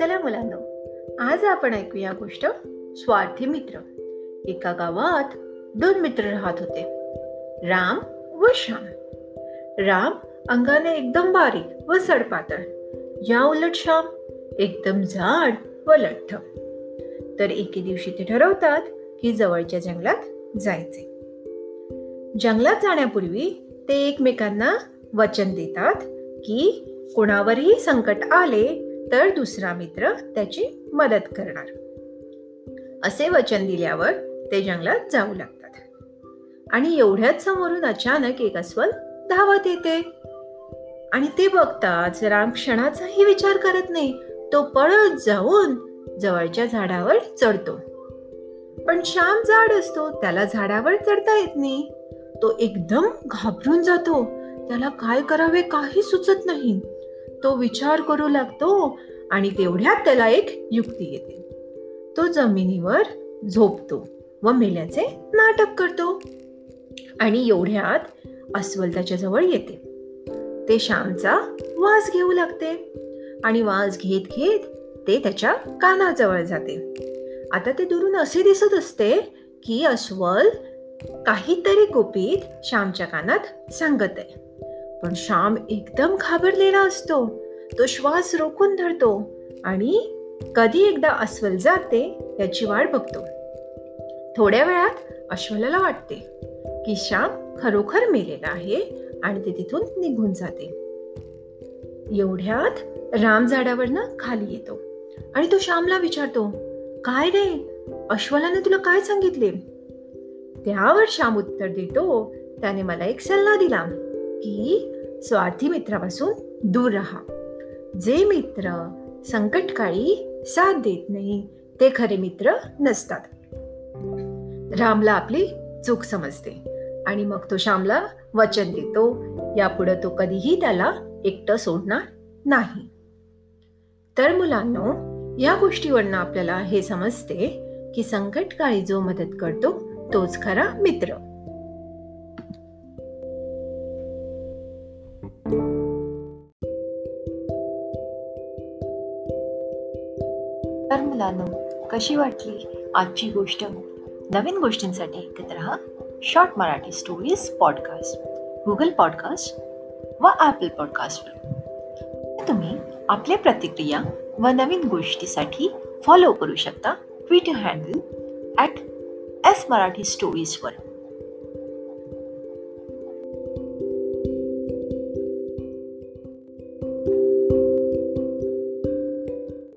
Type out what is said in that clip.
चला मुलांनो आज आपण ऐकूया गोष्ट स्वार्थी मित्र. एका गावात दोन मित्र राहत होते. राम व श्याम. राम अंगाने एकदम बारीक व सडपातळ. या उलट श्याम एकदम जाड व लठ्ठ. तर एके दिवशी ते ठरवतात की जवळच्या जंगलात जायचे. जंगलात जाण्यापूर्वी ते एकमेकांना वचन देतात की कोणावरही संकट आले तर दुसरा मित्र त्याची मदत करणार. असे वचन दिल्यावर ते जंगलात जाऊ लागतात. आणि एवढ्याच समोरून अचानक एक अस्वल धावत येते. आणि ते बघताच राम क्षणाचाही विचार करत नाही. तो पळत जाऊन जवळच्या झाडावर चढतो. पण श्याम झाड असतो त्याला झाडावर चढता येत नाही. तो एकदम घाबरून जातो. त्याला काय करावे काही सुचत नाही. तो विचार करू लागतो आणि तेवढ्यात त्याला एक युक्ती येते. तो जमिनीवर झोपतो व मेल्याचे नाटक करतो आणि एवढ्यात अस्वल त्याच्याजवळ येते. ते श्यामचा वास घेऊ लागते आणि वास घेत घेत ते त्याच्या कानाजवळ जाते. आता ते दुरून असे दिसत असते की अस्वल काहीतरी गुपित श्यामच्या कानात सांगत आहे. पण श्याम एकदम घाबरलेला असतो. तो श्वास रोखून धरतो आणि कधी एकदा अस्वल जाते याची वाट बघतो. थोड्या वेळात अश्वलाला वाटते की श्याम खरोखर मेलेला आहे आणि ते तिथून निघून जाते. एवढ्यात राम झाडावरनं खाली येतो आणि तो श्यामला विचारतो काय रे? अश्वलाने तुला काय सांगितले? त्यावर श्याम उत्तर देतो त्याने मला एक सल्ला दिला. की स्वार्थी मित्रापासून दूर राहा. जे मित्र संकटकाळी साथ देत नाही ते खरे मित्र नसतात. रामला आपली चूक समजते आणि मग तो श्यामला वचन देतो. यापुढे तो कधीही त्याला एकटं सोडणार नाही. तर मुलांनो या गोष्टीवरनं आपल्याला हे समजते की संकटकाळी जो मदत करतो तोच खरा मित्र. नमस्कार मुलांनो. कशी वाटली आजची गोष्ट? नवीन गोष्टींसाठी ऐकत रहा short Marathi stories podcast Google podcast व ॲपल पॉडकास्टवर तुम्ही आपल्या प्रतिक्रिया व नवीन गोष्टीसाठी फॉलो करू शकता Twitter handle at S Marathi स्टोरीजवर